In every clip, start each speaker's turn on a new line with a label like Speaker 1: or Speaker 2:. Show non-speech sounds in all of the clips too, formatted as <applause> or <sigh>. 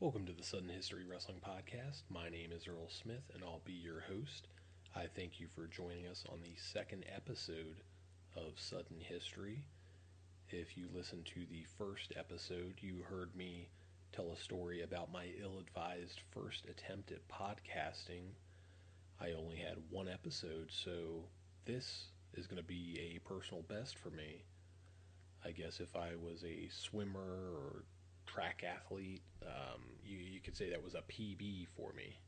Speaker 1: Welcome to the Sudden History Wrestling Podcast. My name is Earl Smith, and I'll be your host. I thank you for joining us on the second episode of Sudden History. If you listened to the first episode, you heard me tell a story about my ill advised first attempt at podcasting. I only had one episode, so this is going to be a personal best for me. I guess if I was a swimmer or track athlete, um, you, you could say that was a PB for me.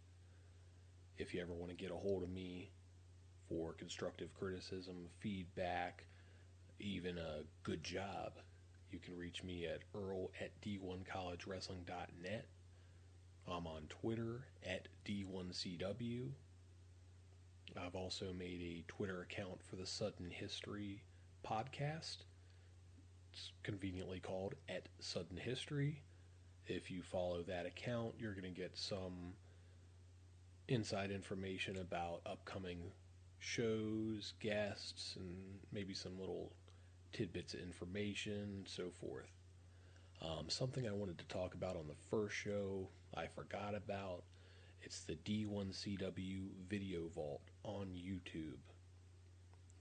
Speaker 1: If you ever want to get a hold of me for constructive criticism, feedback, even a good job, you can reach me at earl at d1collegewrestling.net. I'm on Twitter at D1CW. I've also made a Twitter account for the Sudden History podcast it's conveniently called at Sudden History. If you follow that account, you're going to get some inside information about upcoming shows, guests, and maybe some little tidbits of information, so forth. Um, something I wanted to talk about on the first show, I forgot about. It's the D1CW Video Vault on YouTube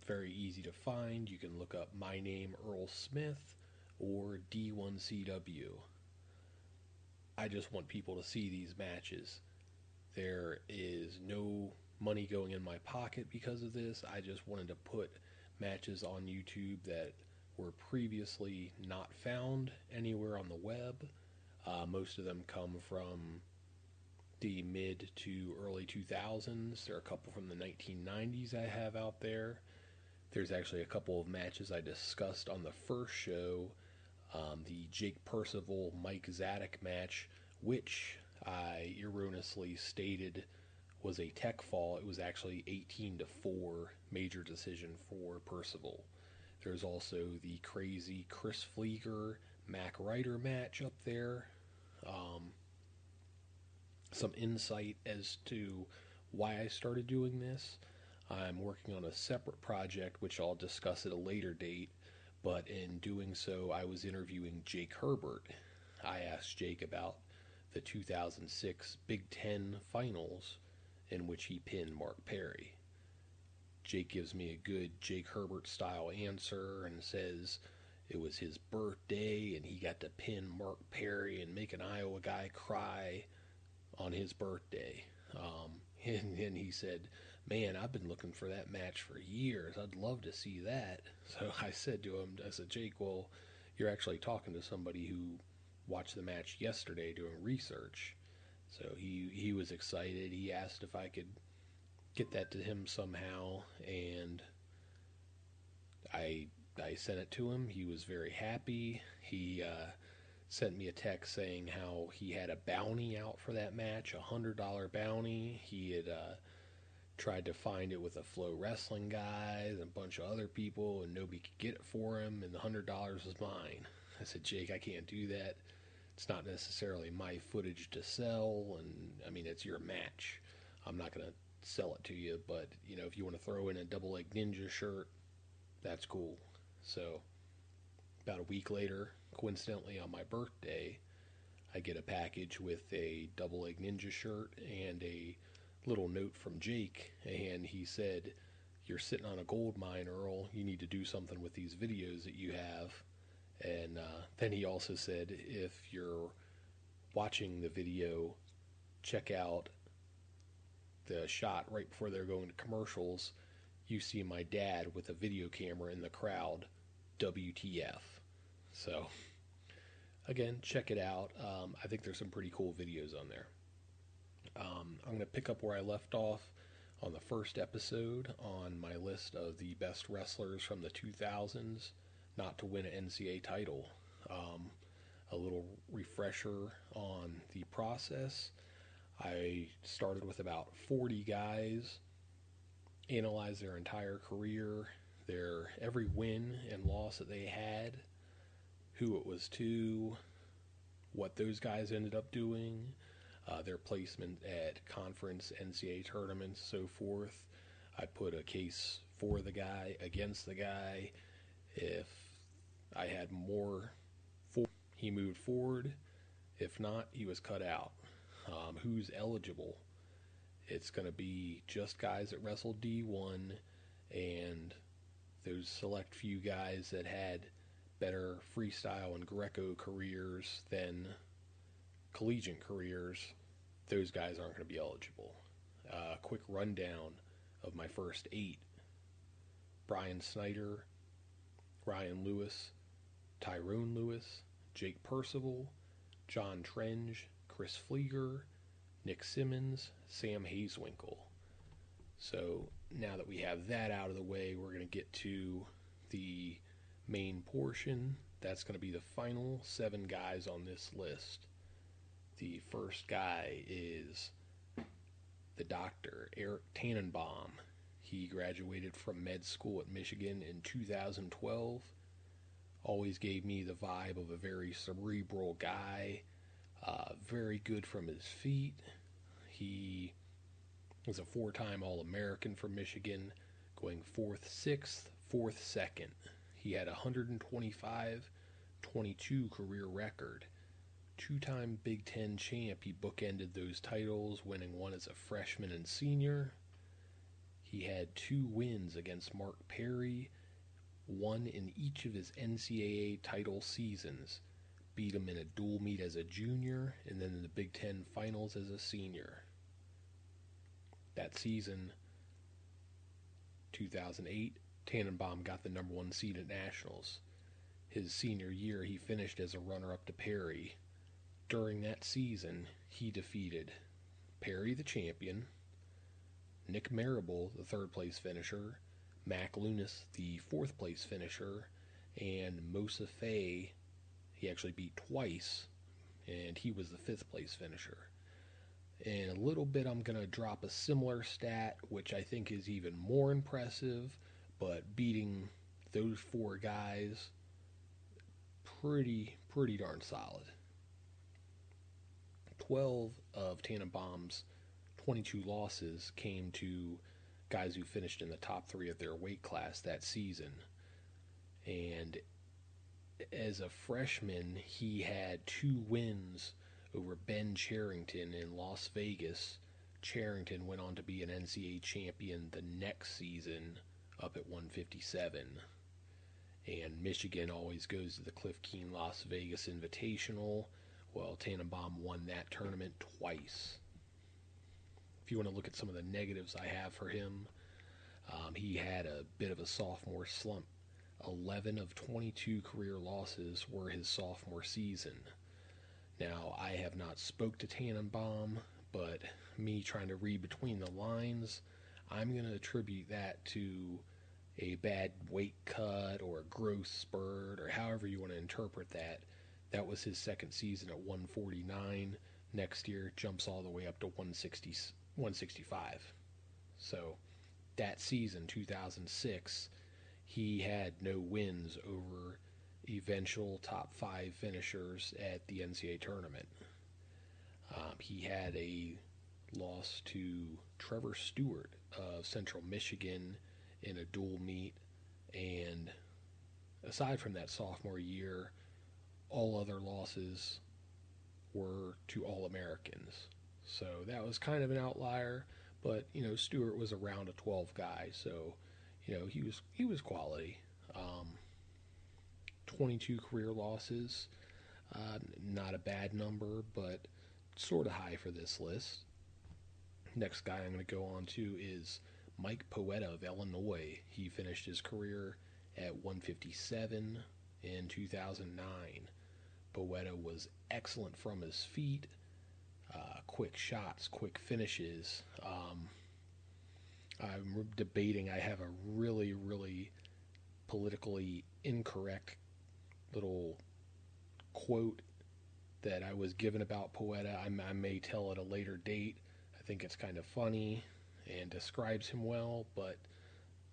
Speaker 1: very easy to find. You can look up my name, Earl Smith, or D1CW. I just want people to see these matches. There is no money going in my pocket because of this. I just wanted to put matches on YouTube that were previously not found anywhere on the web. Uh, most of them come from the mid to early 2000s. There are a couple from the 1990s I have out there. There's actually a couple of matches I discussed on the first show. Um, the Jake Percival Mike Zadick match, which I erroneously stated was a tech fall. It was actually 18 to 4 major decision for Percival. There's also the crazy Chris Fleeger Mack Reiter match up there. Um, some insight as to why I started doing this. I'm working on a separate project, which I'll discuss at a later date. But in doing so, I was interviewing Jake Herbert. I asked Jake about the 2006 Big Ten Finals, in which he pinned Mark Perry. Jake gives me a good Jake Herbert style answer and says it was his birthday and he got to pin Mark Perry and make an Iowa guy cry on his birthday. Um, <laughs> and, and he said man, I've been looking for that match for years. I'd love to see that. <laughs> So I said to him, I said, Jake, well, you're actually talking to somebody who watched the match yesterday doing research. So he he was excited. He asked if I could get that to him somehow, and I I sent it to him. He was very happy. He uh, sent me a text saying how he had a bounty out for that match, a hundred dollar bounty. He had uh, tried to find it with a Flow Wrestling guys and a bunch of other people, and nobody could get it for him, and the hundred dollars was mine. I said, Jake, I can't do that. It's not necessarily my footage to sell, and I mean, it's your match. I'm not going to sell it to you, but you know, if you want to throw in a double leg ninja shirt, that's cool. So, about a week later, coincidentally on my birthday, I get a package with a double leg ninja shirt and a little note from Jake, and he said, You're sitting on a gold mine, Earl. You need to do something with these videos that you have. And uh, then he also said, If you're watching the video, check out the shot right before they're going to commercials. You see my dad with a video camera in the crowd. WTF. So, again, check it out. Um, I think there's some pretty cool videos on there. Um, I'm going to pick up where I left off on the first episode on my list of the best wrestlers from the 2000s not to win an NCAA title. Um, a little refresher on the process. I started with about 40 guys, analyzed their entire career, their every win and loss that they had, who it was to, what those guys ended up doing, uh, their placement at conference, NCAA tournaments, so forth. I put a case for the guy, against the guy. If I had more, for, he moved forward. If not, he was cut out. Um, who's eligible? It's going to be just guys that wrestled D1 and those select few guys that had better freestyle and Greco careers than collegiate careers. Those guys aren't going to be eligible. Uh, quick rundown of my first eight Brian Snyder, Ryan Lewis, Tyrone Lewis, Jake Percival, John Trenge, Chris Fleeger, Nick Simmons, Sam Hazewinkel. So now that we have that out of the way, we're going to get to the main portion. That's going to be the final seven guys on this list. The first guy is the doctor, Eric Tannenbaum. He graduated from med school at Michigan in 2012. Always gave me the vibe of a very cerebral guy, uh, very good from his feet. He was a four time All American for Michigan, going fourth, sixth, fourth, second. He had a 125 22 career record. Two time Big Ten champ, he bookended those titles, winning one as a freshman and senior, he had two wins against Mark Perry, one in each of his NCAA title seasons. Beat him in a dual meet as a junior, and then in the Big Ten finals as a senior. That season, 2008, Tannenbaum got the number one seed at Nationals. His senior year, he finished as a runner up to Perry. During that season, he defeated Perry, the champion, Nick Marable, the third place finisher, Mack Lewnes, the fourth place finisher, and Moza Fay, he actually beat twice, and he was the fifth place finisher. In a little bit, I'm going to drop a similar stat, which I think is even more impressive, but beating those four guys, pretty, pretty darn solid. 12 of Tannenbaum's 22 losses came to guys who finished in the top three of their weight class that season. And as a freshman, he had two wins over Ben Cherrington in Las Vegas. Cherrington went on to be an NCAA champion the next season up at 157. And Michigan always goes to the Cliff Keen Las Vegas Invitational. Well, Tannenbaum won that tournament twice if you want to look at some of the negatives I have for him, um, he had a bit of a sophomore slump. 11 of 22 career losses were his sophomore season. Now, I have not spoke to Tannenbaum, but me trying to read between the lines, I'm going to attribute that to a bad weight cut or a growth spurt or however you want to interpret that. That was his second season at 149. Next year jumps all the way up to 160, 165. So that season, 2006, he had no wins over eventual top five finishers at the NCAA tournament. Um, he had a loss to Trevor Stewart of Central Michigan in a dual meet, and aside from that sophomore year, all other losses were to All Americans. So that was kind of an outlier, but you know Stewart was around a 12 guy, so you know he was he was quality. Um, 22 career losses, uh, not a bad number, but sort of high for this list. Next guy I'm going to go on to is Mike Poeta of Illinois. He finished his career at 157 in 2009. Poeta was excellent from his feet uh, quick shots, quick finishes. Um, I'm debating. I have a really, really politically incorrect little quote that I was given about Poeta. I, I may tell at a later date. I think it's kind of funny and describes him well, but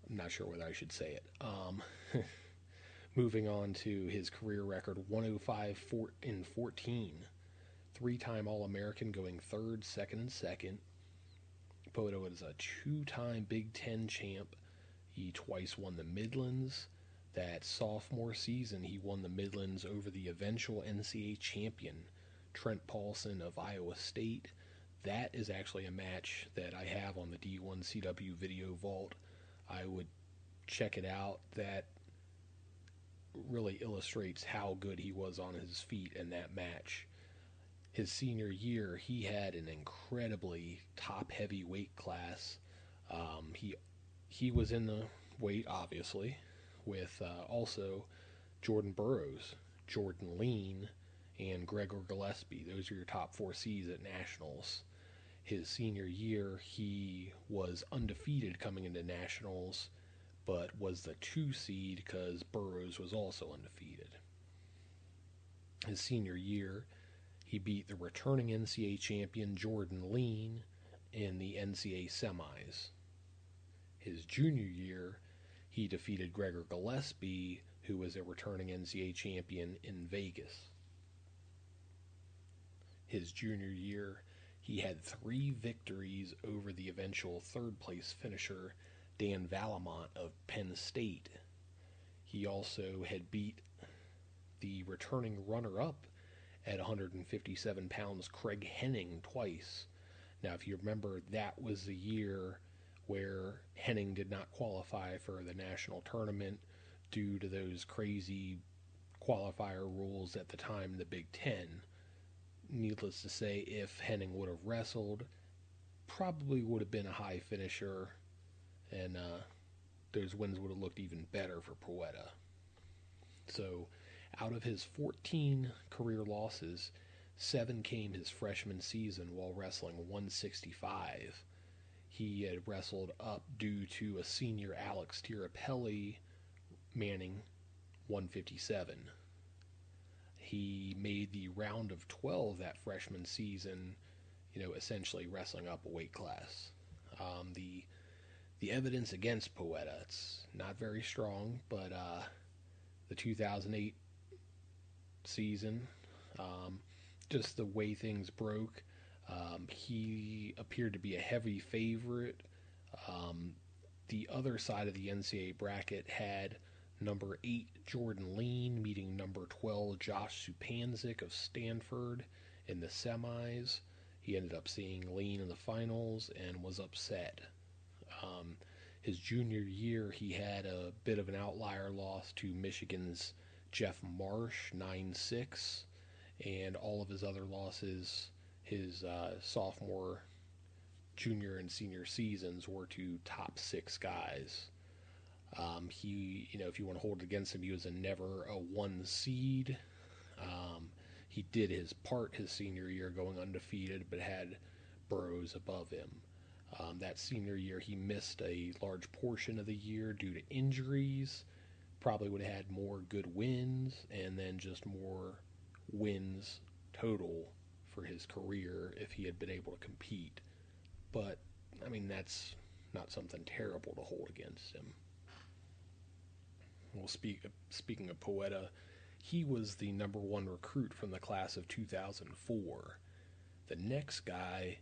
Speaker 1: I'm not sure whether I should say it. Um, <laughs> moving on to his career record 105 four, in 14 three time All American, going third, second, and second. Poeta is a two time Big Ten champ. He twice won the Midlands. That sophomore season, he won the Midlands over the eventual NCAA champion, Trent Paulson of Iowa State. That is actually a match that I have on the D1 CW Video Vault. I would check it out. That really illustrates how good he was on his feet in that match. His senior year, he had an incredibly top heavy weight class. Um, he he was in the weight, obviously, with uh, also Jordan Burroughs, Jordan Leen, and Gregor Gillespie. Those are your top four C's at nationals. His senior year, he was undefeated coming into nationals but was the two seed because Burroughs was also undefeated. His senior year, he beat the returning NCAA champion Jordan Leen in the NCAA semis. His junior year, he defeated Gregor Gillespie, who was a returning NCAA champion in Vegas. His junior year, he had three victories over the eventual third place finisher Dan Vallimont of Penn State. He also had beat the returning runner up at 157 pounds, Craig Henning, twice. Now, if you remember, that was the year where Henning did not qualify for the national tournament due to those crazy qualifier rules at the time in the Big Ten. Needless to say, if Henning would have wrestled, probably would have been a high finisher and uh, those wins would have looked even better for Poeta. So, out of his 14 career losses, seven came his freshman season while wrestling 165. He had wrestled up due to a senior Alex Tirapelli manning 157. He made the round of 12 that freshman season, you know, essentially wrestling up a weight class. Um, the the evidence against Poeta. It's not very strong, but uh, the 2008 season, um, just the way things broke, um, he appeared to be a heavy favorite. Um, the other side of the NCAA bracket had number 8 Jordan Leen meeting number 12 Josh Zupancic of Stanford in the semis. He ended up seeing Leen in the finals and was upset. Um, his junior year, he had a bit of an outlier loss to Michigan's Jeff Marsh, 9 6, and all of his other losses, his uh, sophomore, junior, and senior seasons, were to top six guys. Um, he, you know, if you want to hold it against him, he was a never a one seed. Um, he did his part his senior year, going undefeated, but had Burroughs above him. Um, that senior year, he missed a large portion of the year due to injuries. Probably would have had more good wins and then just more wins total for his career if he had been able to compete. But, I mean, that's not something terrible to hold against him. Well, speak, speaking of Poeta, he was the number one recruit from the class of 2004. The next guy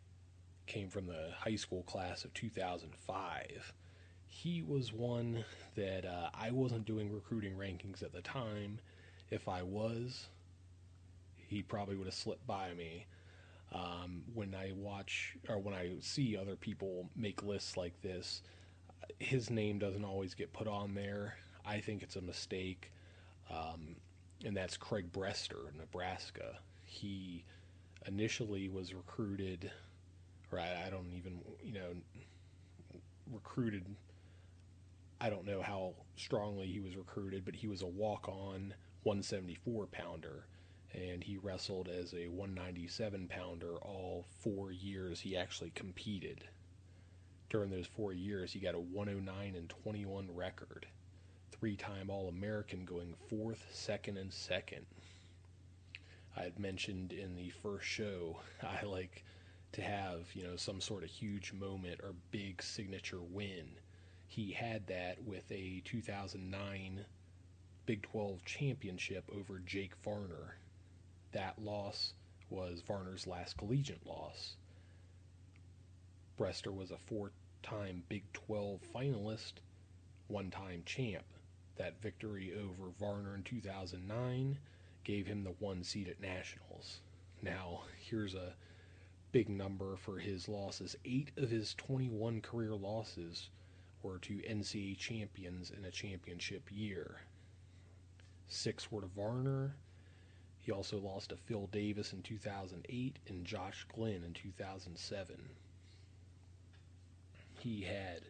Speaker 1: came from the high school class of 2005. He was one that uh, I wasn't doing recruiting rankings at the time. If I was, he probably would have slipped by me. Um, when I watch or when I see other people make lists like this, his name doesn't always get put on there. I think it's a mistake. Um, and that's Craig Brester, Nebraska. He initially was recruited I, I don't even, you know, recruited. I don't know how strongly he was recruited, but he was a walk on 174 pounder and he wrestled as a 197 pounder all four years he actually competed. During those four years, he got a 109 and 21 record, three time All American, going fourth, second, and second. I had mentioned in the first show, <laughs> I like to have, you know, some sort of huge moment or big signature win. He had that with a 2009 Big 12 championship over Jake Varner. That loss was Varner's last collegiate loss. Brester was a four time Big 12 finalist, one time champ. That victory over Varner in 2009 gave him the one seed at Nationals. Now, here's a big number for his losses. Eight of his 21 career losses were to NCAA champions in a championship year. Six were to Varner. He also lost to Phil Davis in 2008 and Josh Glenn in 2007. He had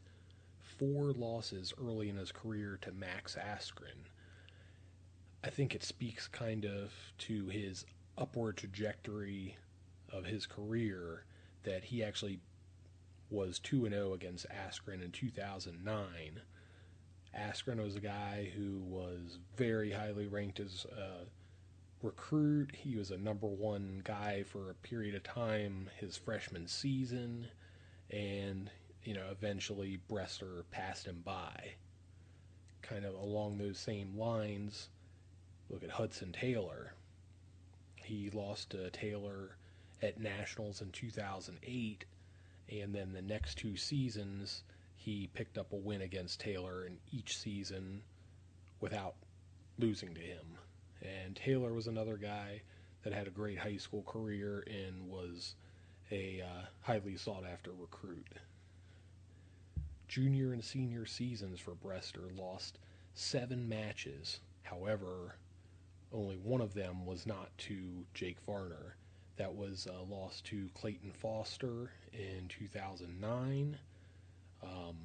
Speaker 1: four losses early in his career to Max Askren. I think it speaks kind of to his upward trajectory of his career that he actually was 2 0 against Askren in 2009. Askren was a guy who was very highly ranked as a recruit. He was a number one guy for a period of time his freshman season, and you know eventually Brester passed him by. Kind of along those same lines, look at Hudson Taylor. He lost to Taylor at Nationals in 2008, and then the next two seasons he picked up a win against Taylor in each season without losing to him. And Taylor was another guy that had a great high school career and was a uh, highly sought after recruit. Junior and senior seasons for Brester lost seven matches. However, only one of them was not to Jake Varner. That was uh, lost to Clayton Foster in 2009. Um,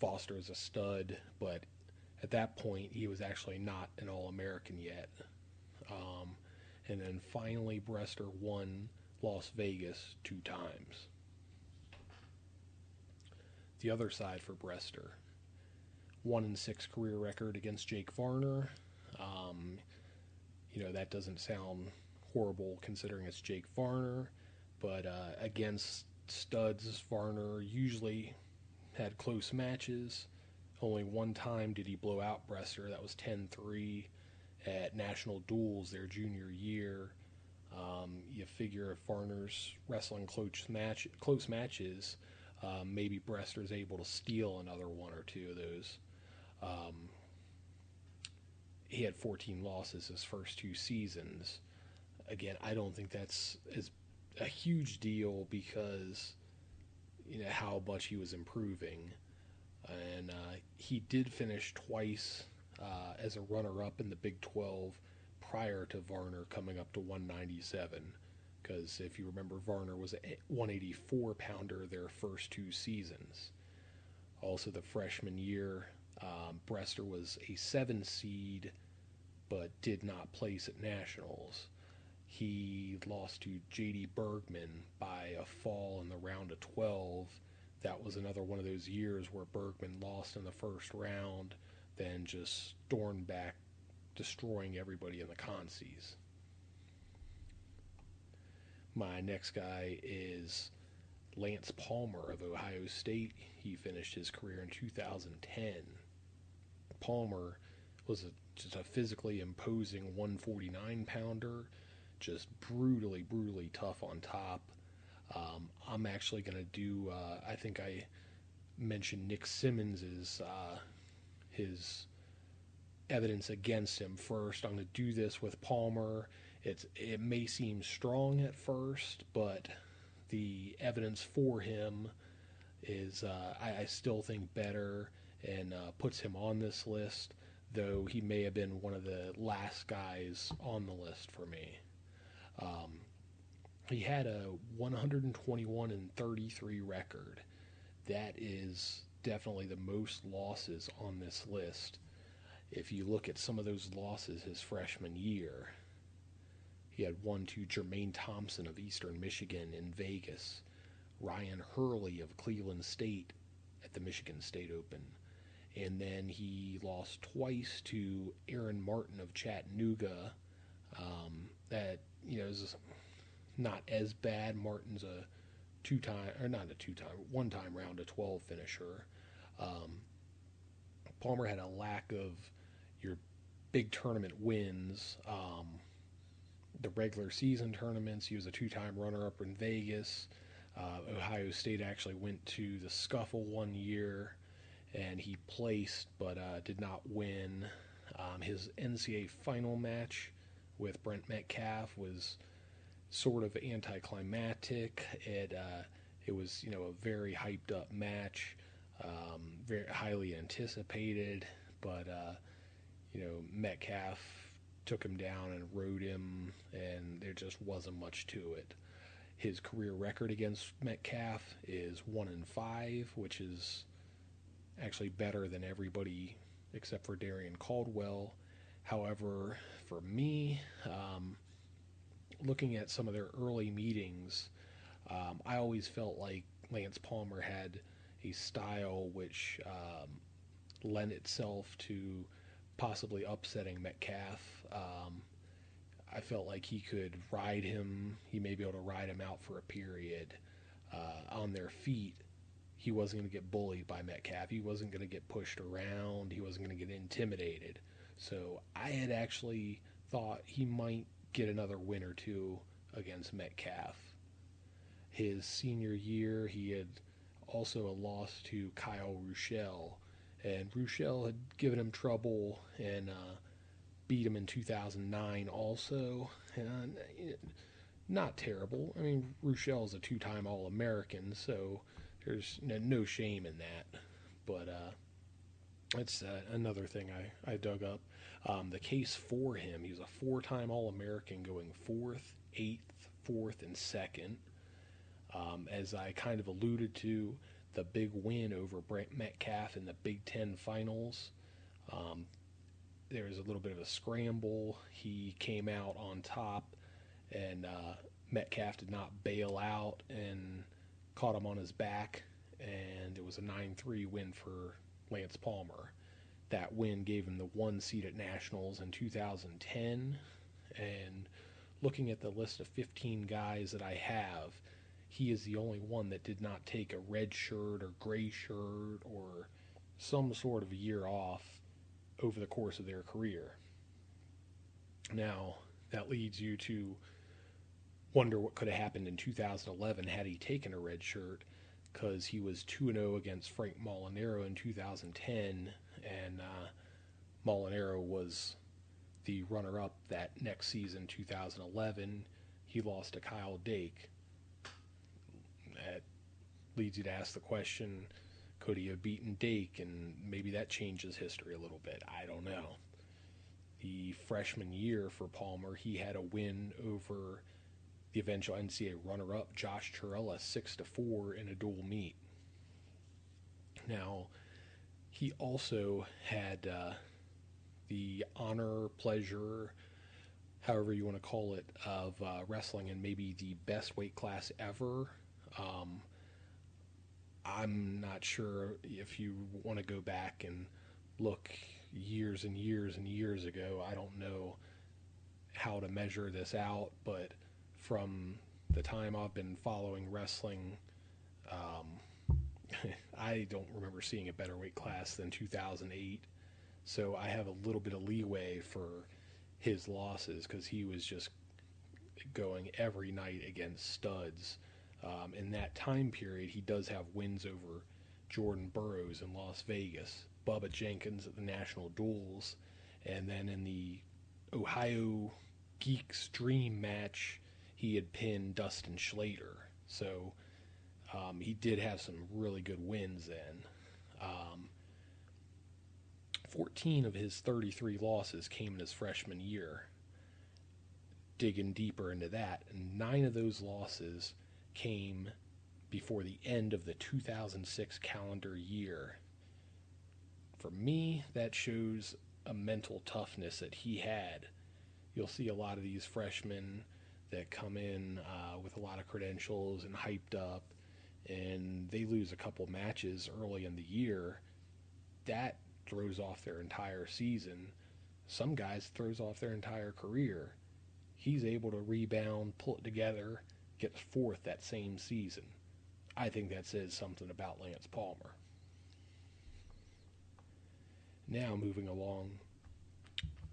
Speaker 1: Foster is a stud, but at that point he was actually not an All American yet. Um, and then finally, Brester won Las Vegas two times. The other side for Brester, one in six career record against Jake Varner. Um, you know that doesn't sound horrible considering it's Jake Varner, but uh, against studs, Varner usually had close matches. Only one time did he blow out Brester. That was 10 3 at National Duels their junior year. Um, you figure if Varner's wrestling close, match, close matches, um, maybe Brester's able to steal another one or two of those. Um, he had 14 losses his first two seasons. Again, I don't think that's as a huge deal because you know how much he was improving, and uh, he did finish twice uh, as a runner-up in the Big 12 prior to Varner coming up to 197. Because if you remember, Varner was a 184 pounder their first two seasons. Also, the freshman year, um, Brester was a seven seed, but did not place at nationals. He lost to J.D. Bergman by a fall in the round of 12. That was another one of those years where Bergman lost in the first round, then just stormed back, destroying everybody in the consies. My next guy is Lance Palmer of Ohio State. He finished his career in 2010. Palmer was a, just a physically imposing 149 pounder just brutally, brutally tough on top. Um, I'm actually going to do. Uh, I think I mentioned Nick Simmons's uh, his evidence against him first. I'm going to do this with Palmer. It's it may seem strong at first, but the evidence for him is uh, I, I, still think better and uh, puts him on this list. Though he may have been one of the last guys on the list for me. Um, he had a 121 and 33 record. That is definitely the most losses on this list. If you look at some of those losses his freshman year, he had one to Jermaine Thompson of Eastern Michigan in Vegas, Ryan Hurley of Cleveland State at the Michigan State Open, and then he lost twice to Aaron Martin of Chattanooga. Um, that you know, is not as bad. Martin's a two time, or not a two time, one time round of 12 finisher. Um, Palmer had a lack of your big tournament wins. Um, the regular season tournaments, he was a two time runner up in Vegas. Uh, Ohio State actually went to the scuffle one year and he placed but uh, did not win. Um, his NCAA final match with Brent Metcalf was sort of anticlimactic. It uh, it was you know a very hyped up match, um, very highly anticipated, but uh, you know Metcalf took him down and rode him, and there just wasn't much to it. His career record against Metcalf is one in five, which is actually better than everybody except for Darrion Caldwell. However, for me, um, looking at some of their early meetings, um, I always felt like Lance Palmer had a style which um, lent itself to possibly upsetting Metcalf. Um, I felt like he could ride him. He may be able to ride him out for a period uh, on their feet. He wasn't going to get bullied by Metcalf. He wasn't going to get pushed around. He wasn't going to get intimidated. So I had actually thought he might get another win or two against Metcalf. His senior year, he had also a loss to Kyle Ruschell, and Ruschell had given him trouble and uh, beat him in 2009 also. And not terrible. I mean, Ruschell is a two-time All-American, so there's no shame in that. But uh, it's uh, another thing I, I dug up. Um, the case for him, he's a four time All American going fourth, eighth, fourth, and second. Um, as I kind of alluded to, the big win over Brent Metcalf in the Big Ten finals. Um, there was a little bit of a scramble. He came out on top, and uh, Metcalf did not bail out and caught him on his back, and it was a 9 3 win for Lance Palmer. That win gave him the one seat at Nationals in 2010. And looking at the list of 15 guys that I have, he is the only one that did not take a red shirt or gray shirt or some sort of year off over the course of their career. Now, that leads you to wonder what could have happened in 2011 had he taken a red shirt because he was 2 0 against Frank Molinaro in 2010, and uh, Molinaro was the runner up that next season, 2011. He lost to Kyle Dake. That leads you to ask the question could he have beaten Dake? And maybe that changes history a little bit. I don't know. The freshman year for Palmer, he had a win over the eventual NCAA runner-up Josh Churella six to four in a dual meet. Now, he also had uh, the honor, pleasure, however you want to call it, of uh, wrestling in maybe the best weight class ever. Um, I'm not sure if you want to go back and look years and years and years ago. I don't know how to measure this out, but from the time I've been following wrestling. Um, <laughs> I don't remember seeing a better weight class than 2008, so I have a little bit of leeway for his losses because he was just going every night against studs. Um, in that time period, he does have wins over Jordan Burroughs in Las Vegas, Bubba Jenkins at the National Duels, and then in the Ohio Geeks Dream match he had pinned Dustin Schlatter. So um, he did have some really good wins then. Um, 14 of his 33 losses came in his freshman year. Digging deeper into that, nine of those losses came before the end of the 2006 calendar year. For me, that shows a mental toughness that he had. You'll see a lot of these freshmen that come in uh, with a lot of credentials and hyped up, and they lose a couple matches early in the year, that throws off their entire season. Some guys throws off their entire career. He's able to rebound, pull it together, get fourth that same season. I think that says something about Lance Palmer. Now moving along,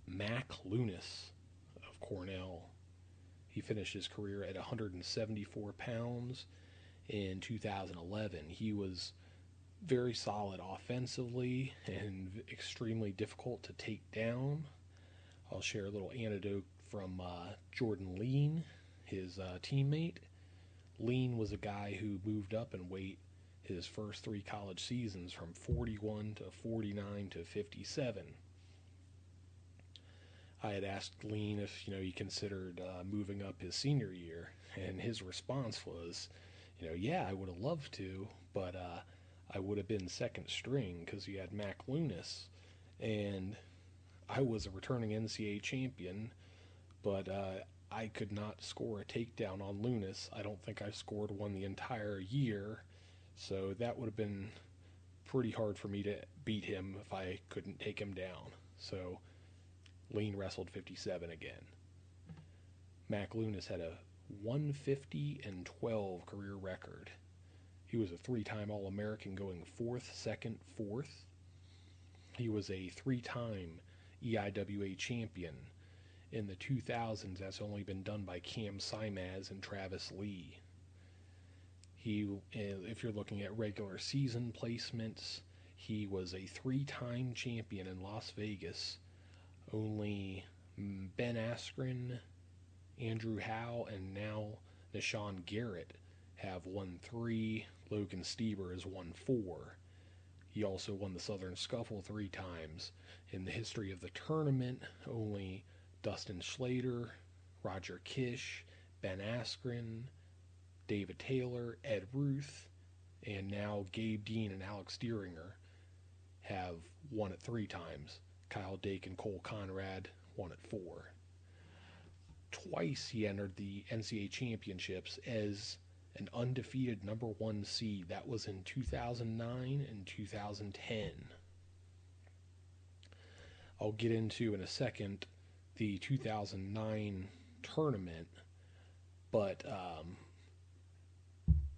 Speaker 1: Mack Lewnes of Cornell he finished his career at 174 pounds in 2011. He was very solid offensively and extremely difficult to take down. I'll share a little anecdote from uh, Jordan Leen. his uh, teammate. Leen was a guy who moved up in weight his first three college seasons from 41 to 49 to 57. I had asked Leen if you know he considered uh, moving up his senior year, and his response was, you know, yeah, I would have loved to, but uh, I would have been second string because you had Mack Lewnes, and I was a returning NCAA champion, but uh, I could not score a takedown on Lewnes. I don't think I scored one the entire year, so that would have been pretty hard for me to beat him if I couldn't take him down. So Leen wrestled 57 again. Mack Lewnes had a 150 and 12 career record. He was a three time All American going fourth, second, fourth. He was a three time EIWA champion. In the 2000s, that's only been done by Cam Simaz and Travis Lee. He, uh, if you're looking at regular season placements, he was a three time champion in Las Vegas. Only mm, Ben Askren, Andrew Howe, and now Nahshon Garrett have won three. Logan Stieber has won four. He also won the Southern Scuffle three times. In the history of the tournament, only Dustin Schlatter, Roger Kish, Ben Askren, David Taylor, Ed Ruth, and now Gabe Dean and Alex Dieringer have won it three times. Kyle Dake and Cole Conrad won it four. Twice he entered the NCAA championships as an undefeated number one seed. That was in 2009 and 2010. I'll get into in a second the 2009 tournament, but um,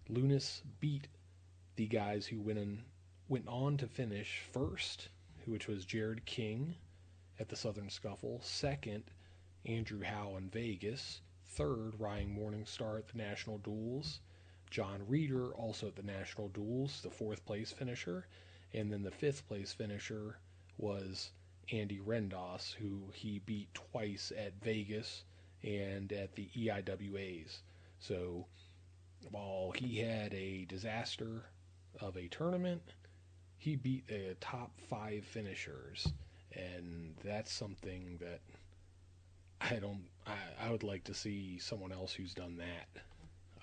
Speaker 1: Lewnes beat the guys who went in, went on to finish first, which was Jared King at the Southern Scuffle, second Andrew Howe in Vegas, third Ryan Morningstar at the National Duels, Jon Reader also at the National Duels, the fourth place finisher, and then the fifth place finisher was Andy Rendos, who he beat twice at Vegas and at the EIWAs. So while he had a disaster of a tournament, he beat the top five finishers, and that's something that I don't. I, I would like to see someone else who's done that.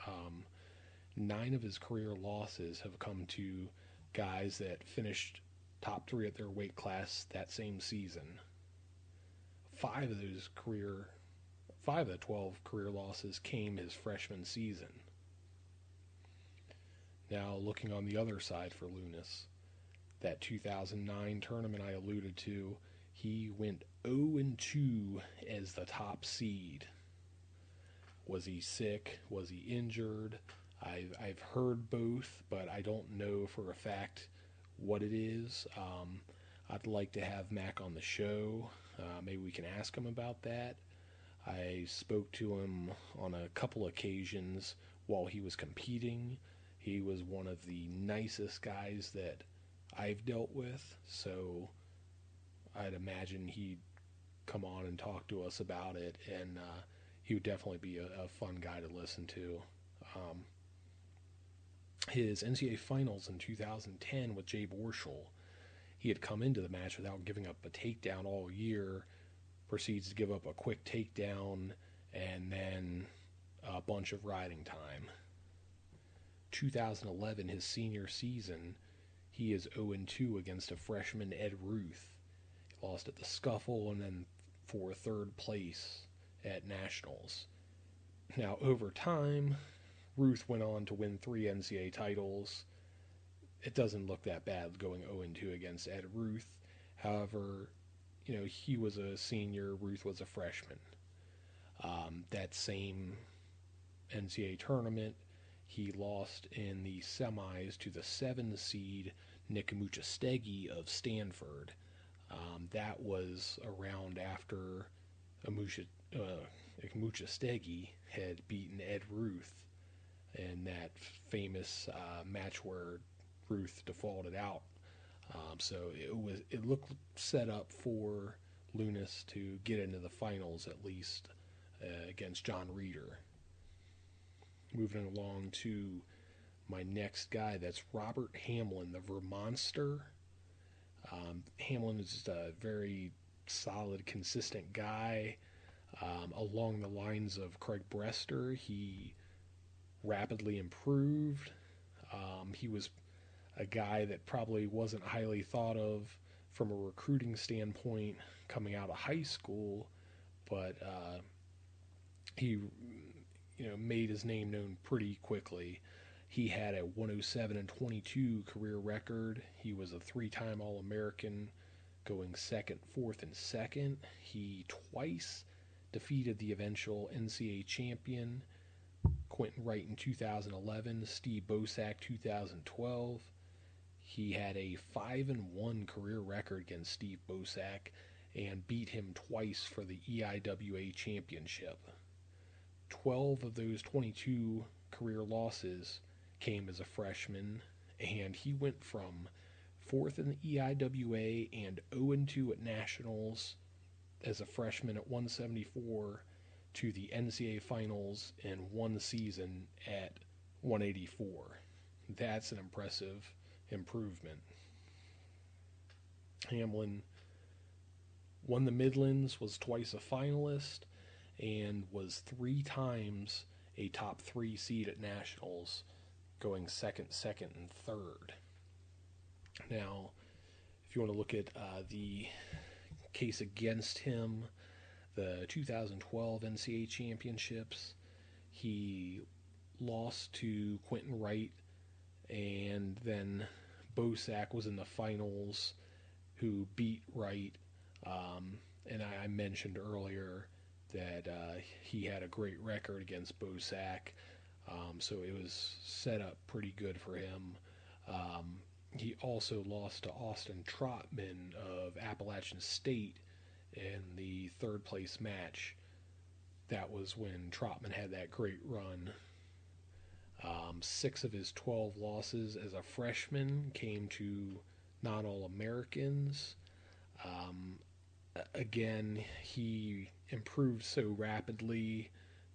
Speaker 1: Um, nine of his career losses have come to guys that finished top three at their weight class that same season. Five of those career, five of the 12 career losses came his freshman season. Now, looking on the other side for Lewnes, that 2009 tournament I alluded to, he went 0 and 2 as the top seed. Was he sick? Was he injured? I've, I've heard both, but I don't know for a fact what it is. Um, I'd like to have Mac on the show. Uh, maybe we can ask him about that. I spoke to him on a couple occasions while he was competing. He was one of the nicest guys that I've dealt with, so I'd imagine he'd come on and talk to us about it, and uh, he would definitely be a, a, fun guy to listen to. Um, his NCAA finals in 2010 with Jay Borschel. He had come into the match without giving up a takedown all year, proceeds to give up a quick takedown and then a bunch of riding time. 2011, his senior season, he is 0 2 against a freshman, Ed Ruth. Lost at the scuffle and then for third place at nationals. Now, over time, Ruth went on to win three NCAA titles. It doesn't look that bad going 0 2 against Ed Ruth. However, you know, he was a senior, Ruth was a freshman. Um, that same NCAA tournament, he lost in the semis to the seven seed Nick Amuchastegui of Stanford. Um, that was around after Amucha, uh, had beaten Ed Ruth in that famous uh, match where Ruth defaulted out. Um, so it was it looked set up for Lewnes to get into the finals at least uh, against Jon Reader. moving along to my next guy, that's Robert Hamlin, the Vermonster. Um, Hamlin is just a very solid, consistent guy. Um, along the lines of Craig Brester, he rapidly improved. Um, he was a guy that probably wasn't highly thought of from a recruiting standpoint coming out of high school, but uh, he you know made his name known pretty quickly. He had a 107 and 22 career record. He was a three-time All-American, going second, fourth, and second. He twice defeated the eventual NCAA champion Quentin Wright in 2011, Steve Bosak 2012. He had a 5 and 1 career record against Steve Bosak and beat him twice for the EIWA championship. 12 of those 22 career losses came as a freshman, and he went from fourth in the EIWA and 0 2 at nationals as a freshman at 174 to the NCAA finals in one season at 184. That's an impressive improvement. Hamlin won the Midlands, was twice a finalist, and was three times a top three seed at nationals, going second, second, and third. Now, if you want to look at uh, the case against him, the 2012 NCAA championships, he lost to Quentin Wright, and then Bosak was in the finals, who beat Wright. Um, and I, I, mentioned earlier that uh, he had a great record against Bosak, um, so it was set up pretty good for him. Um, he also lost to Austin Trotman of Appalachian State in the third place match. That was when Trotman had that great run. Um, six of his 12 losses as a freshman came to non All Americans. Um, again, he improved so rapidly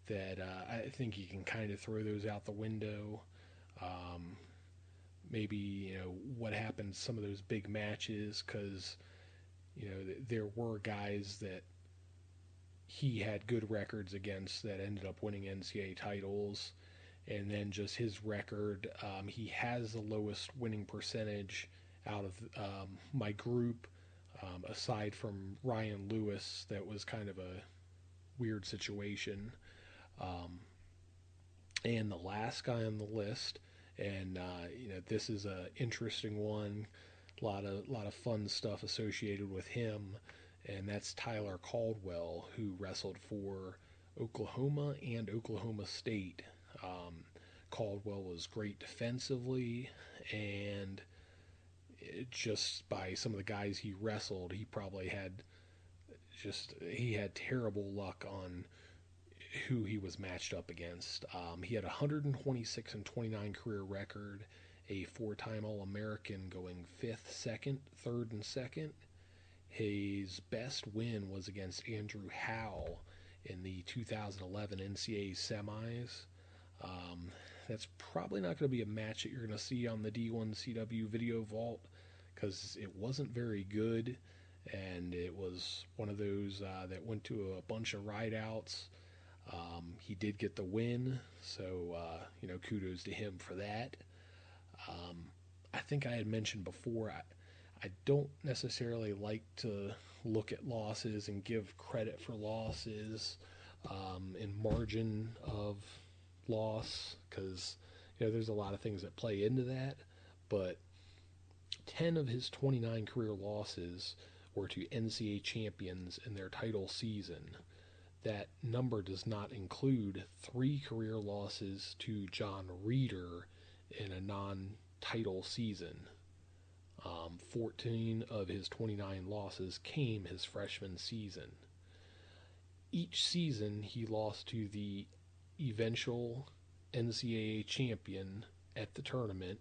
Speaker 1: that uh, I think you can kind of throw those out the window. Um, maybe you know what happened some of those big matches because you know there were guys that he had good records against that ended up winning NCAA titles, and then just his record. Um, he has the lowest winning percentage out of um, my group, um, aside from Ryan Lewis. That was kind of a weird situation. Um, and the last guy on the list and uh, you know this is a interesting one. A lot of lot of fun stuff associated with him, and that's Tyler Caldwell, who wrestled for Oklahoma and Oklahoma State. Um, Caldwell was great defensively, and just by some of the guys he wrestled, he probably had just he had terrible luck on who he was matched up against. Um, he had 126 and 29 career record, a four-time All-American, going fifth, second, third, and second. His best win was against Andrew Howe in the 2011 NCAA semis. Um, that's probably not going to be a match that you're going to see on the D1CW Video Vault because it wasn't very good, and it was one of those uh, that went to a bunch of rideouts um, he did get the win, so uh, you know kudos to him for that. Um, I think I had mentioned before I, I don't necessarily like to look at losses and give credit for losses um, in margin of loss because you know there's a lot of things that play into that, but 10 of his 29 career losses were to NCAA champions in their title season that number does not include three career losses to Jon Reader in a non title season. Um, 14 of his 29 losses came his freshman season. Each season, he lost to the eventual NCAA champion at the tournament,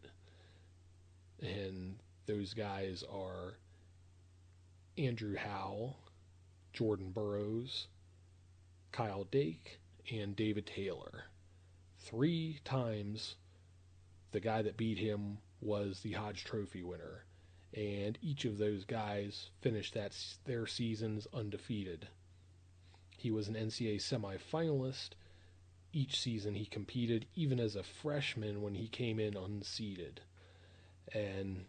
Speaker 1: and those guys are Andrew Howe, Jordan Burroughs, Kyle Dake, and David Taylor. three times the guy that beat him was the Hodge Trophy winner, and each of those guys finished that their seasons undefeated. He was an NCAA semifinalist each season he competed, even as a freshman when he came in unseeded. And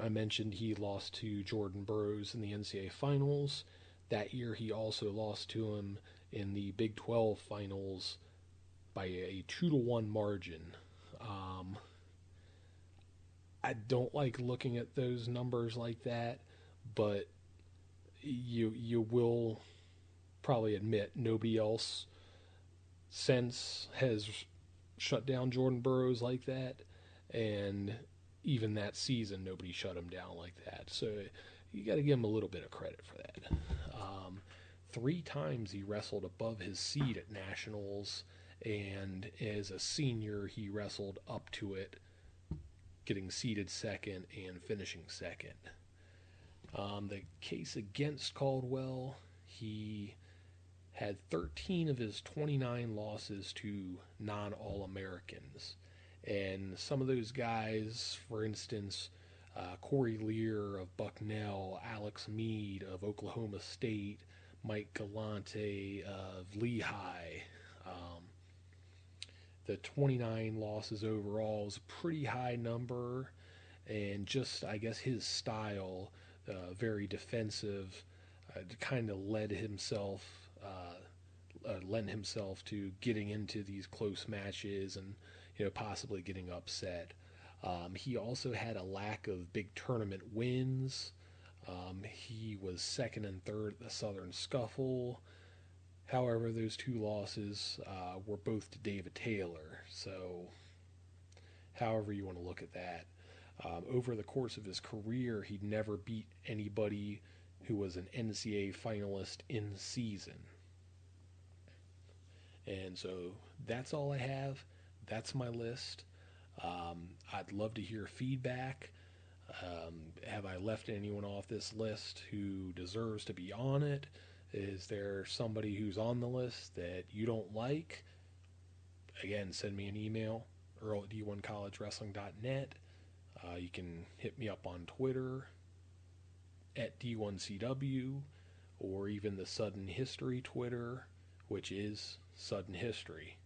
Speaker 1: I mentioned he lost to Jordan Burroughs in the NCAA finals. That year he also lost to him in the Big 12 finals by a 2 to 1 margin. Um, I don't like looking at those numbers like that, but you you will probably admit nobody else since has shut down Jordan Burroughs like that, and even that season nobody shut him down like that. So you got to give him a little bit of credit for that. Three times he wrestled above his seed at nationals, and as a senior he wrestled up to it, getting seeded second and finishing second. Um, the case against Caldwell, he had 13 of his 29 losses to non All Americans. And some of those guys, for instance, uh, Corey Lear of Bucknell, Alex Mead of Oklahoma State, Mike Galante of Lehigh. Um, the 29 losses overall is a pretty high number, and just, I guess, his style, uh, very defensive, uh, kind of led himself uh, uh, lend himself to getting into these close matches and you know possibly getting upset. Um, he also had a lack of big tournament wins. Um, he was second and third at the Southern Scuffle. However, those two losses uh, were both to David Taylor. So, however you want to look at that. Um, over the course of his career, he'd never beat anybody who was an NCAA finalist in season. And so that's all I have. That's my list. Um, I'd love to hear feedback. Um, have I left anyone off this list who deserves to be on it? Is there somebody who's on the list that you don't like? Again, send me an email, earl at d1collegewrestling.net. Uh, you can hit me up on Twitter at D1CW or even the Sudden History Twitter, which is Sudden History.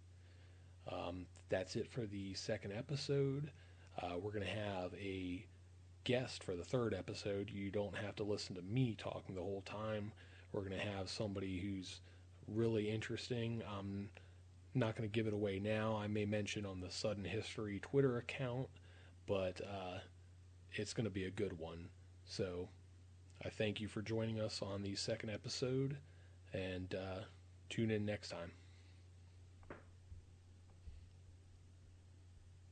Speaker 1: Um, that's it for the second episode. Uh, we're going to have a guest for the third episode. You don't have to listen to me talking the whole time. We're going to have somebody who's really interesting. I'm not going to give it away now. I may mention on the Sudden History Twitter account, but uh, it's going to be a good one. So I thank you for joining us on the second episode, and uh, tune in next time.